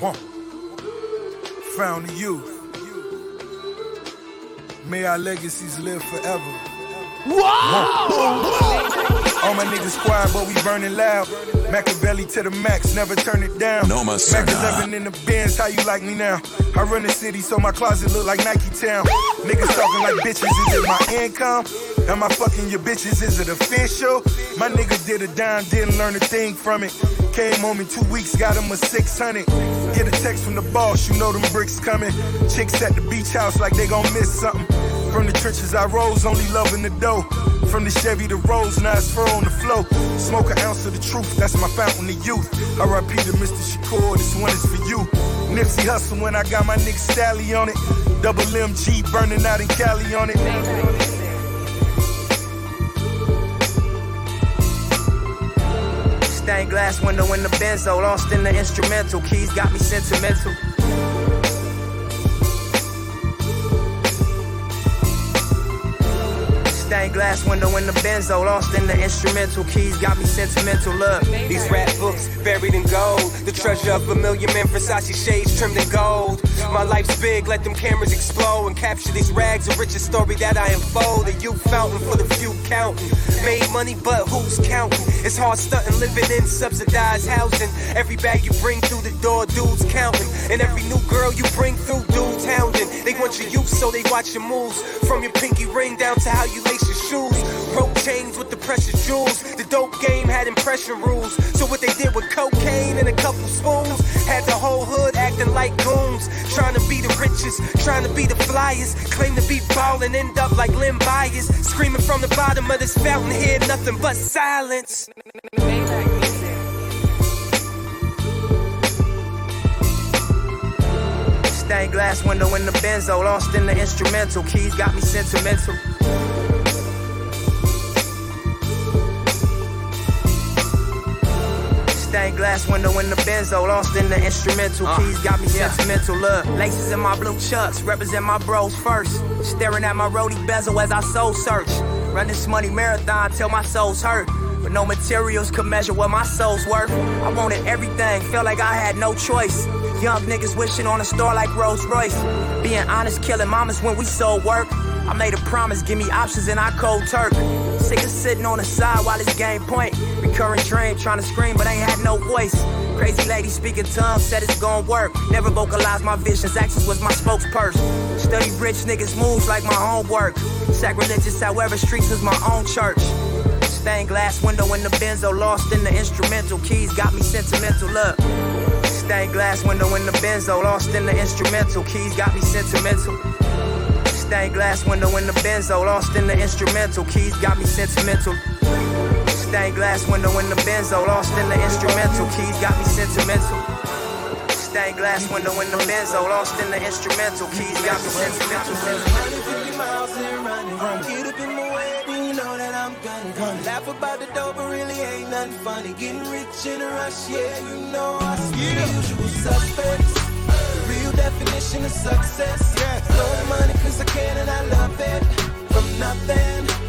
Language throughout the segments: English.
Huh. Found the youth. May our legacies live forever. All my niggas quiet, but we burning loud. Machiavelli to the max, never turn it down. No, my Mac son. 11 in the bins, how you like me now? I run the city, so my closet look like Nike Town. Niggas talking like bitches, is it my income? Am I fucking your bitches? Is it official? My nigga did a dime, didn't learn a thing from it. Came home in two weeks, got him a 600. Get a text from the boss, you know them bricks coming. Chicks at the beach house like they gon' miss something. From the trenches I rose, only loving the dough. From the Chevy to Rose, now it's fur on the flow. Smoke an ounce of the truth, that's my fountain of youth. R.I.P. to Mr. Shakur, this one is for you. Nipsey Hussle when I got my nigga Sally on it. Double MG burning out in Cali on it. Stained glass window in the benzo, lost in the instrumental. Keys got me sentimental. Stained glass window in the benzo, lost in the instrumental. Keys got me sentimental. Look, These rap books buried in gold. The treasure of a million men, Versace shades trimmed in gold. My life's big, let them cameras explode and capture these rags. The richest story that I unfold. A youth fountain for the few counting. Made money, but who's counting? It's hard stunting, living in subsidized housing. Every bag you bring through the door, dudes counting. And every new girl you bring through, dudes hounding. They want your youth, so they watch your moves. From your pinky ring down to how you lace your shoes. Rope chains with the precious jewels. The dope game had impression rules. So what they did with cocaine and a couple spoons had the whole hood acting like goons. Trying to be the richest, trying to be the flyest. Claim to be ballin', end up like Len Bias. Screaming from the bottom of this fountain, hear nothing but silence. stained glass window in the benzo, lost in the instrumental. Keys got me sentimental. Stained glass window in the benzo, lost in the instrumental. Uh, keys got me sentimental. Look, laces in my blue chucks, represent my bros first. Staring at my Rollie bezel as I soul search. Run this money marathon till my soul's hurt. But no materials could measure what my soul's worth. I wanted everything, felt like I had no choice. Young niggas wishing on a star like Rolls Royce. Being honest, killing mamas when we sold work. I made a promise, give me options and I cold turk. Sick of sitting on the side while it's game point. Recurring dream, trying to scream, but ain't had no voice. Crazy lady speaking tongues, said it's gon' work. Never vocalized my visions, actions was my spokesperson. Study rich niggas' moves like my homework. Sacrilegious, however, streets was my own church. Stained glass window in the benzo, lost in the instrumental. Keys got me sentimental. Look. Stained glass window in the benzo, lost in the instrumental. Keys got me sentimental. Stained glass window in the benzo, lost in the instrumental. Keys got me sentimental. Stained glass window in the benzo, lost in the instrumental. Keys got me sentimental. Stained glass window in the benzo, lost in the instrumental. Keys got me sentimental. 150 miles and running. Get up in my way, then you know that I'm gunning. Laugh about the dope, but really ain't nothing funny. Getting rich in a rush, yeah, you know us. Yeah. The usual suspects. The real definition of success. Yeah. Blowing money cause I can and I love it. From nothing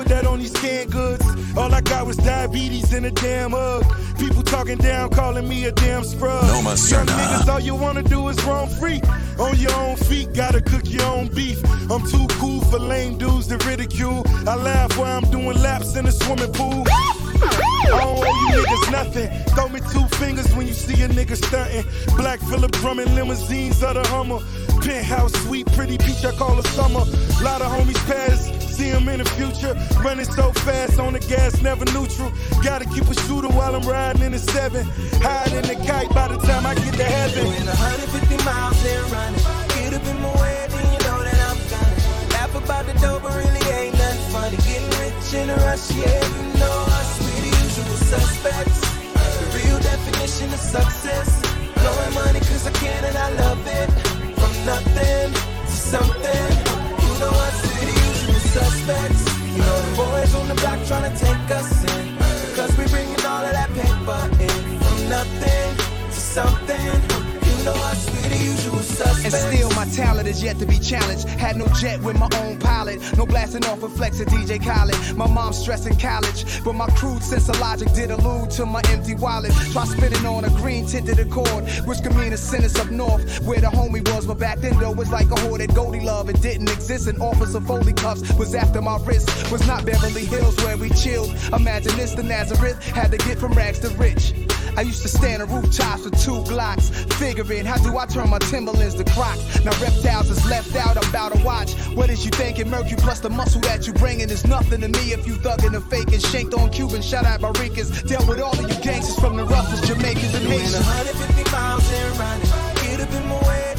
put that on these canned goods. All I got was diabetes and a damn hug. People talking down, calling me a damn scrub. No, my son, Young niggas, uh. all you wanna do is roam free. On your own feet, gotta cook your own beef. I'm too cool for lame dudes to ridicule. I laugh while I'm doing laps in a swimming pool. I don't owe you niggas nothing. Throw me two fingers when you see a nigga stunting. Black Philip Drummond limousines of the Hummer. Penthouse sweet, pretty peach, I call her summer. Lot of homies pass, them in the future. Running so fast on the gas, never neutral. Gotta keep a shooter while I'm riding in the seven. Hide in the kite by the time I get to heaven. Doing 150 miles and running. Get up in my way, then you know that I'm gunning. Laugh about the dope, but really ain't nothing funny. Getting rich in a rush, yeah, you know us. We the usual suspects. The real definition of success. Blowing money cause I can and I love it. From nothing to something. Suspects. You know the boys on the block trying to take us in. Cause we bringing all of that paper in. From nothing to something You know I And still, my talent is yet to be challenged. Had no jet with my own pilot. No blasting off a flex at DJ Khaled. My mom's stressing college. But my crude sense of logic did allude to my empty wallet. Try spinning on a green tinted accord, which could mean a sentence up north where the homie was. But back then, though, was like a hoarded Goldie love. It didn't exist. An office of Foley cuffs was after my wrist. Was not Beverly Hills where we chilled. Imagine this, the Nazareth had to get from rags to rich. I used to stand on rooftops with two Glocks, figuring how do I turn my Timberlands to Crocs. Now reptiles is left out, I'm about to watch. What is you thinking? Mercury plus the muscle that you bringing is nothing to me if you thugging and faking. Shanked on Cuban, shout out Barricas. Dealt with all of you gangsters from the roughest Jamaicans and Haitians. 150 miles and running. Get up in my way,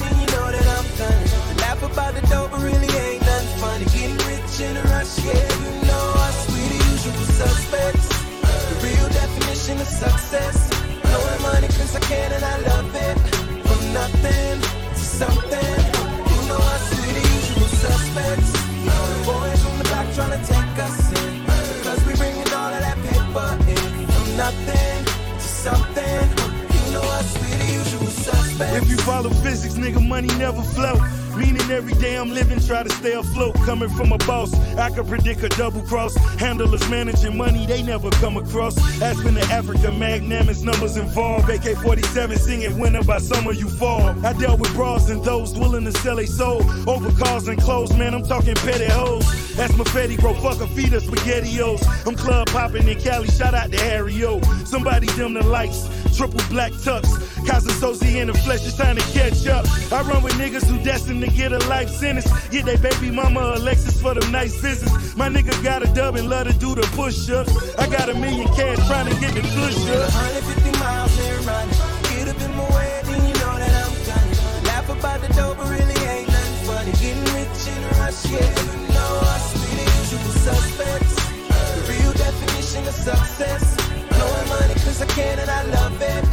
nigga, money never flow. Meaning every day I'm living, try to stay afloat. Coming from a boss, I could predict a double cross. Handlers managing money, they never come across. Aspen to Africa, magnanimous numbers involved. AK 47 singing winner by summer you fall. I dealt with bras and those willing to sell a soul. Over cars and clothes, man, I'm talking petty hoes. That's my fetty, bro, fuck a feed of spaghettios. I'm club popping in Cali, shout out to Harry O. Somebody dim the lights, triple black tux. Casa Sozi in the flesh, it's time to catch up. I run with niggas who destined to get a life sentence. Get they baby mama Alexis for them nice visits. My nigga got a dub and love to do the push ups. I got a million cash trying to get the push up. 150 miles and running. Get up in my way, then you know that I'm done. Laugh about the dope, but really ain't nothing funny. Getting rich in a rush, yeah, you know us. We the usual suspects. The real definition of success. Blowing money cause I can and I love it.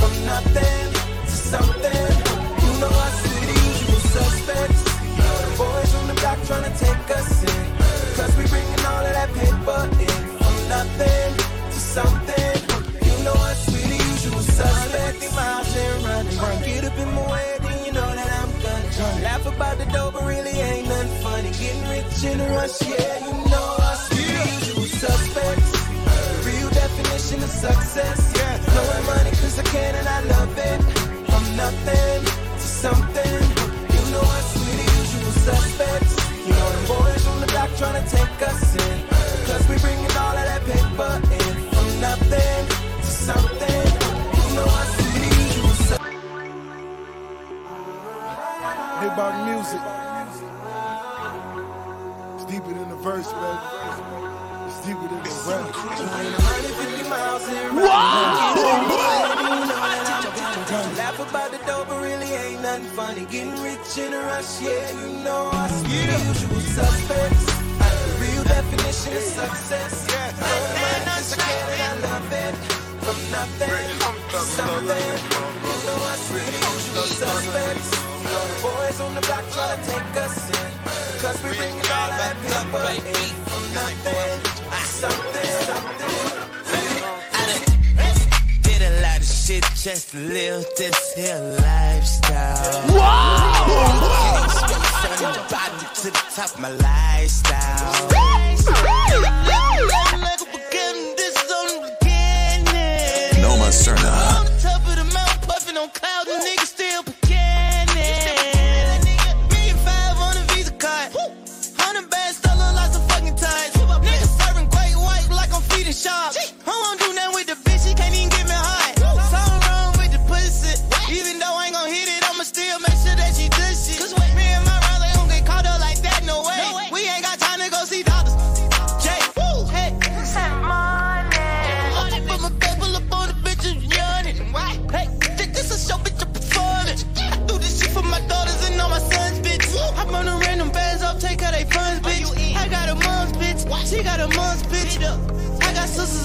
From nothing about music. It's deeper than the verse, baby. It's deeper than the rap. 150 miles in Wow! Laugh about the dope, but really ain't nothing funny. Getting rich in a rush, yeah, you know us. Yeah. The usual suspects. The real definition of success. Yeah. Knowing my I can and I love it. From nothing to something. You know us, we the usual suspects. You know the boys on the block try to take us in. Cause we bring all that paper in. From nothing to something, something shit just to live this here lifestyle. Whoa! From the bottom to the top of my lifestyle.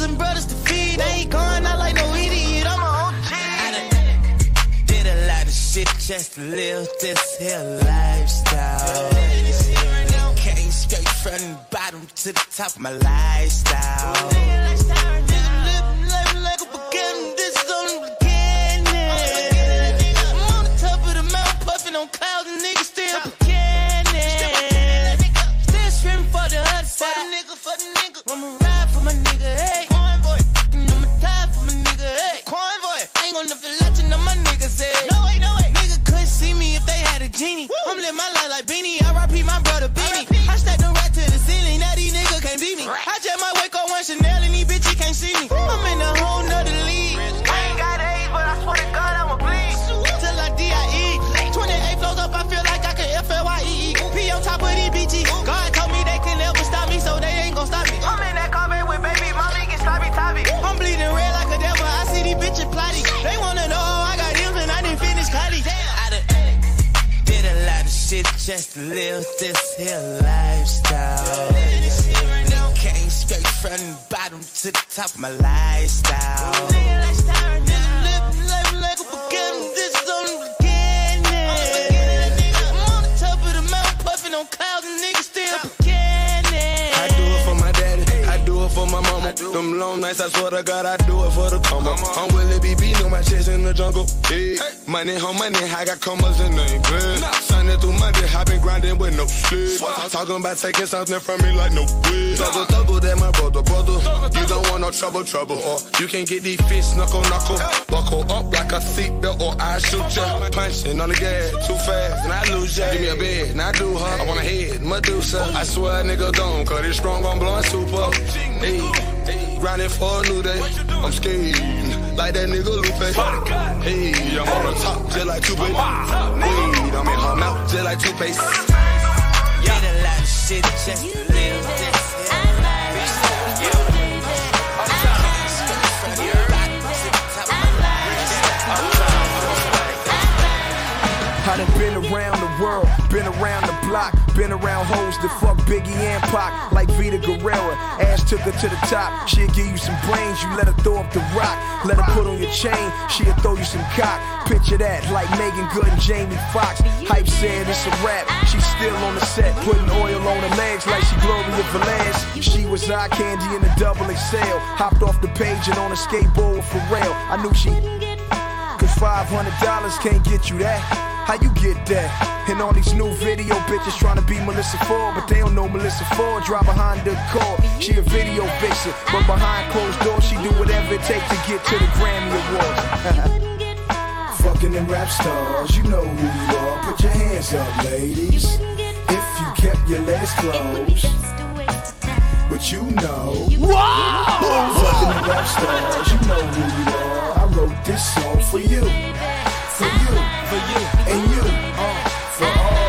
And brothers to feed. I ain't going out like no idiot. I'm a OG. I done did a lot of shit just to live this here lifestyle. Came straight from the bottom to the top of my lifestyle. Live this here lifestyle. They came straight from the bottom to the top my lifestyle. Live life like a this is only the beginning. I'm on the top of the mountain, puffing on clouds, niggas still. I do it for my daddy, I do it for my mama. Them long nights, I swear to God, I do it for the come up. I'm Willie B. beating my chest in the jungle. Hey, money home, money, I got commas in the good. Sunday through Monday, I been grinding with no sleep. Talking about taking something from me like no way. Double, double, that my brother, brother. You don't want no trouble, trouble. Or you can't get these fists knuckle, knuckle. Buckle up like a seatbelt, or I shoot ya. Punching on the gas, too fast, and I lose ya. Give me a bed, and I do her. I want a head, Medusa. I swear, nigga, don't, cause it's strong, I'm blowing super. Hey, hey, grinding for a new day. I'm scared, like that nigga Lupe. Hey, I'm on the top, just like two Hey, I'm in her mouth, just like toothpaste. Did a lot of shit just to live. this. I done been around the world, been around the block, been around hoes that fuck Biggie and Pac, like Vida Guerra. Ass took her to the top, she'll give you some brains, you let her throw up the rock. Let her put on your chain, she'll throw you some cock. Picture that, like Meagan Good and Jamie Foxx. Hype said it's a rap, she's still on the set, putting oil on her legs like she Gloria Velez. She was eye candy in a double XL, hopped off the page and on a skateboard with Pharrell. I knew she Cause $500 can't get you that. How you get that? And all these new video bitches trying to be Melissa Ford, but they don't know Melissa Ford. Drive behind the car. She a video vixen, but behind closed doors, she do whatever it takes to get to the Grammy Awards. Fucking them rap stars, you know who you are. Put your hands up, ladies. If you kept your legs closed. But you know. Whoa! Fucking them rap stars, you know who you are. I wrote this song for you. For you. For you. And you. For all.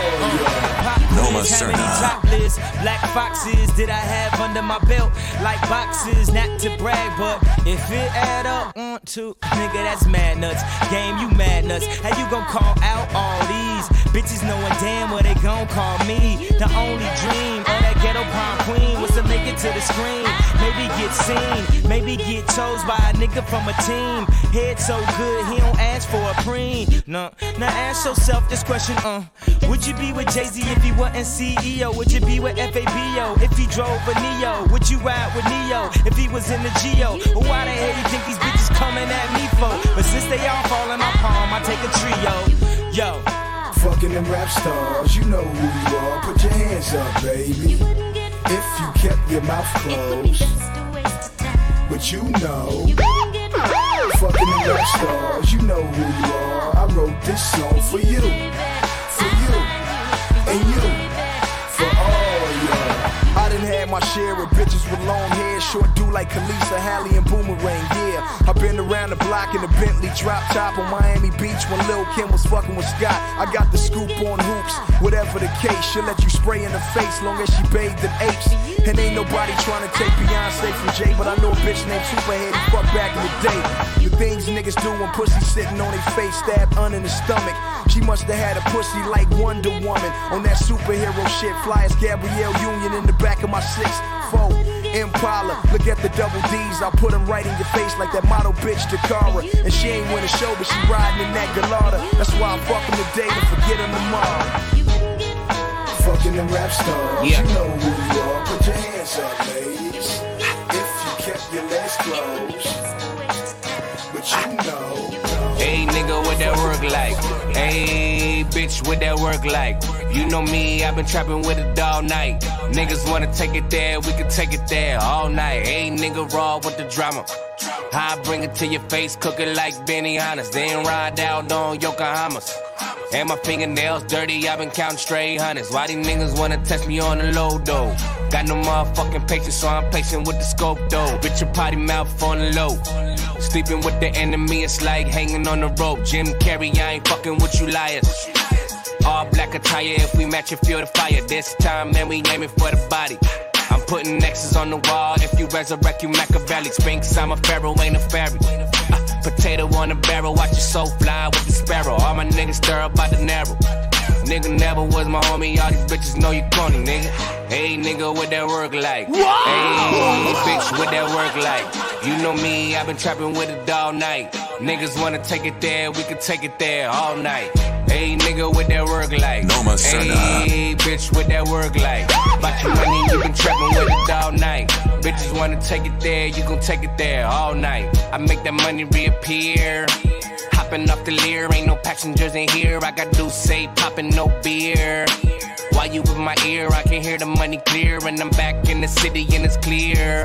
Noma How many top lists, black foxes did I have under my belt? Like boxes, not to brag, but if it add up, one, two, nigga, that's mad nuts. Game, you mad nuts. How you gon' call out all these bitches knowing damn what they gon' call me? The only dream ghetto prom queen was to make it to the screen. Maybe get seen, maybe get chose by a nigga from a team. Head so good, he don't ask for a preen. No, now ask yourself this question, uh. Would you be with Jay Z if he wasn't CEO? Would you be with FABO if he drove a Neo? Would you ride with Neo if he was in the Geo? Or why the hell you think these bitches coming at me for? But since they all fall in my palm, I take a trio. Yo. Fucking them rap stars, you know who up, baby. If you kept your mouth closed. But you know. Fucking the rap stars, you know who you are. I wrote this song for you. For you. And you. My share of bitches with long hair, short do like Khaleesa, Halle, and Boomerang. Yeah, I've been around the block in a Bentley drop top on Miami Beach when Lil Kim was fucking with Scott. I got the scoop on hoops, whatever the case. She'll let you spray in the face long as she bathed in apes. And ain't nobody trying to take Beyonce from Jay, but I know a bitch named Superhead who fucked back in the day. The things niggas do when pussy sitting on their face, stabbed un in the stomach. She must have had a pussy like Wonder Woman on that superhero shit. Fly as Gabrielle Union in the back of my six four Impala. Look at the double D's, I'll put them right in your face like that model bitch Takara. And she ain't win a show, but she riding in that Galata. That's why I fuck them today and forget them tomorrow. Fucking them rap stars, Yeah. you know who you are. Put your hands up, ladies. If you kept your legs closed, but you know. Hey nigga, what that work like? Hey bitch, what that work like? You know me, I've been trapping with it all night. Niggas wanna take it there, we can take it there all night. Hey nigga, raw with the drama. I bring it to your face, cook it like Benihanas. Then ride out on Yokohamas. And my fingernails dirty, I've been counting straight hundreds. Why these niggas wanna test me on the low though? Got no motherfucking patience, so I'm patient with the scope though. Bitch, your potty mouth on the low. Sleeping with the enemy, it's like hanging on the rope. Jim Carrey, I ain't fucking with you liars. All black attire, if we match it, feel the fire. This time, man, we aiming for the body. I'm putting X's on the wall. If you resurrect, you Machiavelli. Sphinx, I'm a pharaoh, ain't a fairy. Potato on the barrel, watch your soul fly with the sparrow. All my niggas stir about the narrow. Nigga never was my homie, all these bitches know you corny, nigga. Hey, nigga, what that work like? Hey, bitch, what that work like? You know me, I've been trapping with it all night. Niggas wanna take it there, we can take it there all night. Hey, nigga, what that work like? Noma Serna. Uh. Hey, bitch, what that work like? About your money, you been trapping with it all night. Bitches wanna take it there, you gon' take it there all night. I make that money reappear. Hopping off the Lear, ain't no passengers in here. I got do say popping no beer. You in my ear, I can hear the money clear, and I'm back in the city and it's clear.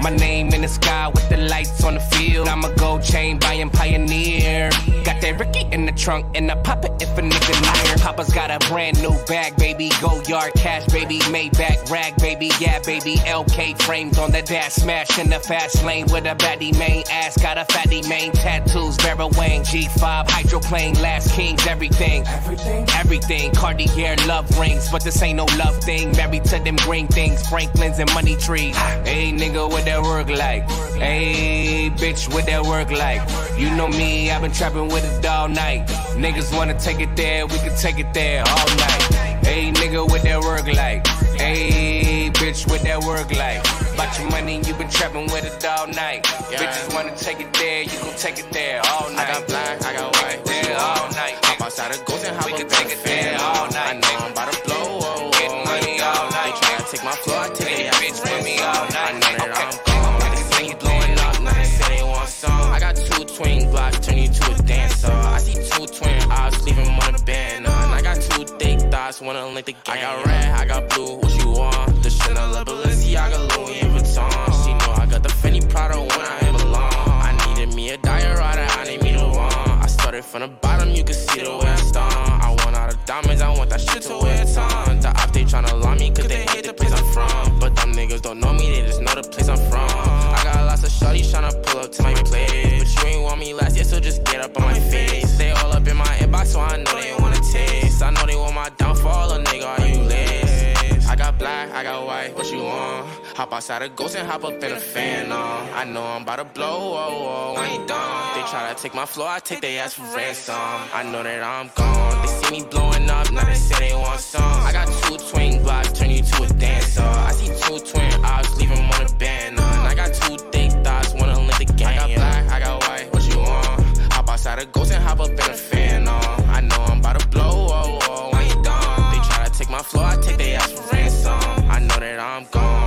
My name in the sky with the lights on the field. I'm a gold chain buying pioneer. Got that Ricky in the trunk, and I pop it if a nigga near. Papa's got a brand new bag, baby. Go yard cash, baby. Maybach rag, baby. Yeah, baby. LK frames on the dash, smash in the fast lane with a baddie main ass. Got a fatty main tattoos, Vera Wang, G5, hydroplane, last kings, everything. Everything, everything. Cartier love rings, but this ain't no love thing. Married to them green things, Franklin's and money trees. Hey, nigga, what that work like? Hey, bitch, what that work like? You know me, i been trapping with it all night. Niggas wanna take it there, we can take it there all night. Hey, nigga, what that work like? Hey, bitch, what that work like? About your money, you been trapping with it all night. Bitches wanna take it there, you gon' take it there all night. I got black, I got white, there all night. Hop outside of ghost and hop We can take it twin blocks, turn you to a dancer. I see two twin eyes, leave 'em on a banner. And I got two thick thoughts, wanna link the game. I got red, I got blue, what you want? The Chanel, Balenciaga, Louis Vuitton. She know I got the Fendi Prada when I belong. I needed me a diorata, I need me the one. I started from the bottom, you can see the way I stomp. I want all the diamonds, I want that shit to wear ton. The op, they tryna lie me, cause they hate the place I'm from. But them niggas don't know me, they just know the place I'm from. Hop outside a ghost and hop up in a fan, uh. I know I'm about to blow, oh, oh, I ain't done. They try to take my floor, I take their ass for ransom. I know that I'm gone. They see me blowing up, now they say they want some. I got two twin blocks, turn you to a dancer. I see two twin eyes, leave 'em on a banner. And I got two thick thoughts, wanna link the game. I got black, I got white, what you want? Hop outside a ghost and hop up in a fan, uh. I know I'm about to blow, oh, oh, I ain't done. They try to take my floor, I take their ass for ransom. I know that I'm gone.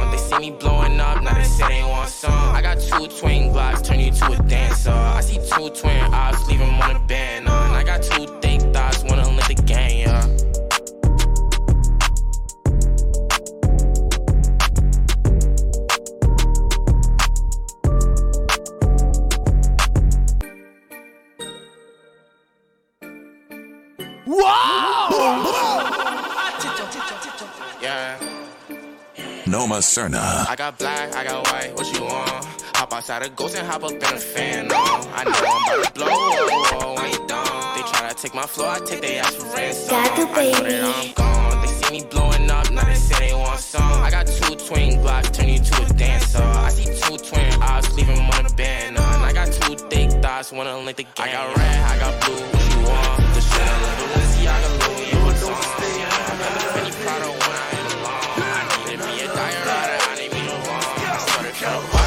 Me blowing up, now they say they want some. I got two twin blocks, turn you to a dancer. I see two twin eyes, leave 'em on a banner. And I got two thick thoughts, wanna link the game, yeah. Yeah. Noma Serna. I got black, I got white, what you want? Hop outside a ghost and hop up in a fan. No. I know I'm about to blow, oh, oh, I ain't done. They try to take my floor, I take their ass for ransom. Got the I know baby. that I'm gone. They see me blowing up, now they say they want some. I got two twin blocks, turn you to a dancer. I see two twin eyes, leave 'em on a banner. And I got two thick thoughts, wanna link the game. I got red, I got blue, what you want? The Chanel, the Balenciaga, Louis I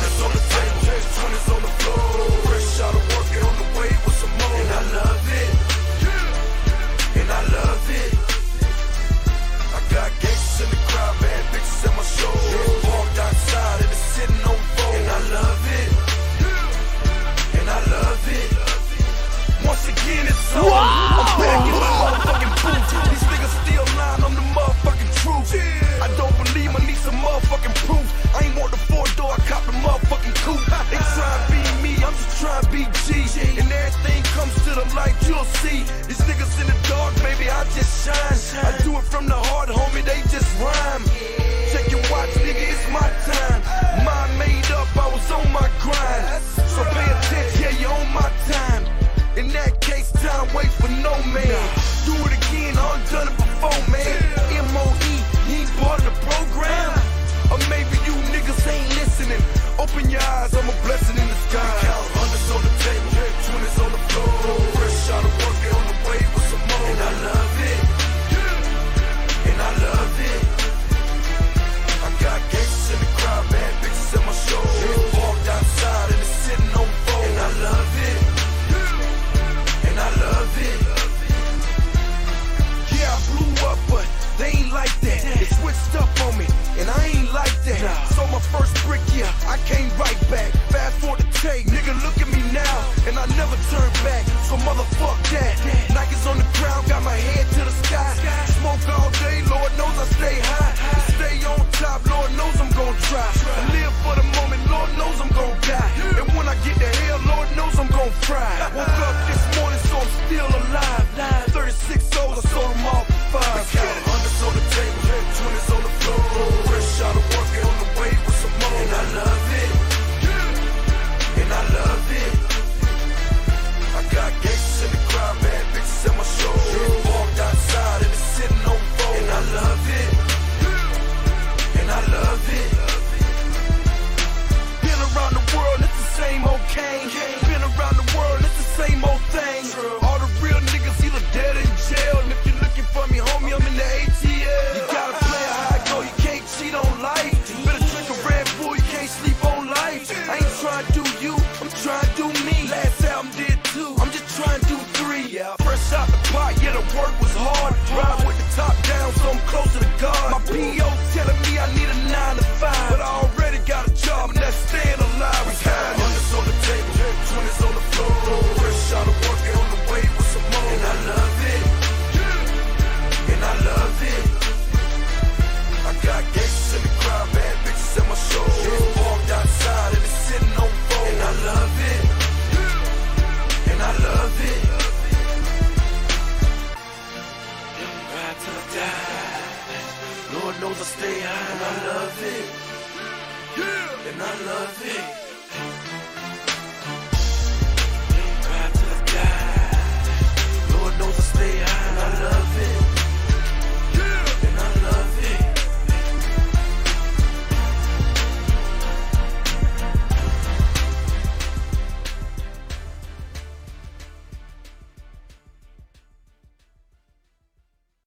be G. And everything comes to the light, you'll see. These niggas in the dark, baby, I just shine. I do it from the heart, homie, they just rhyme. Check your watch, nigga, it's my time.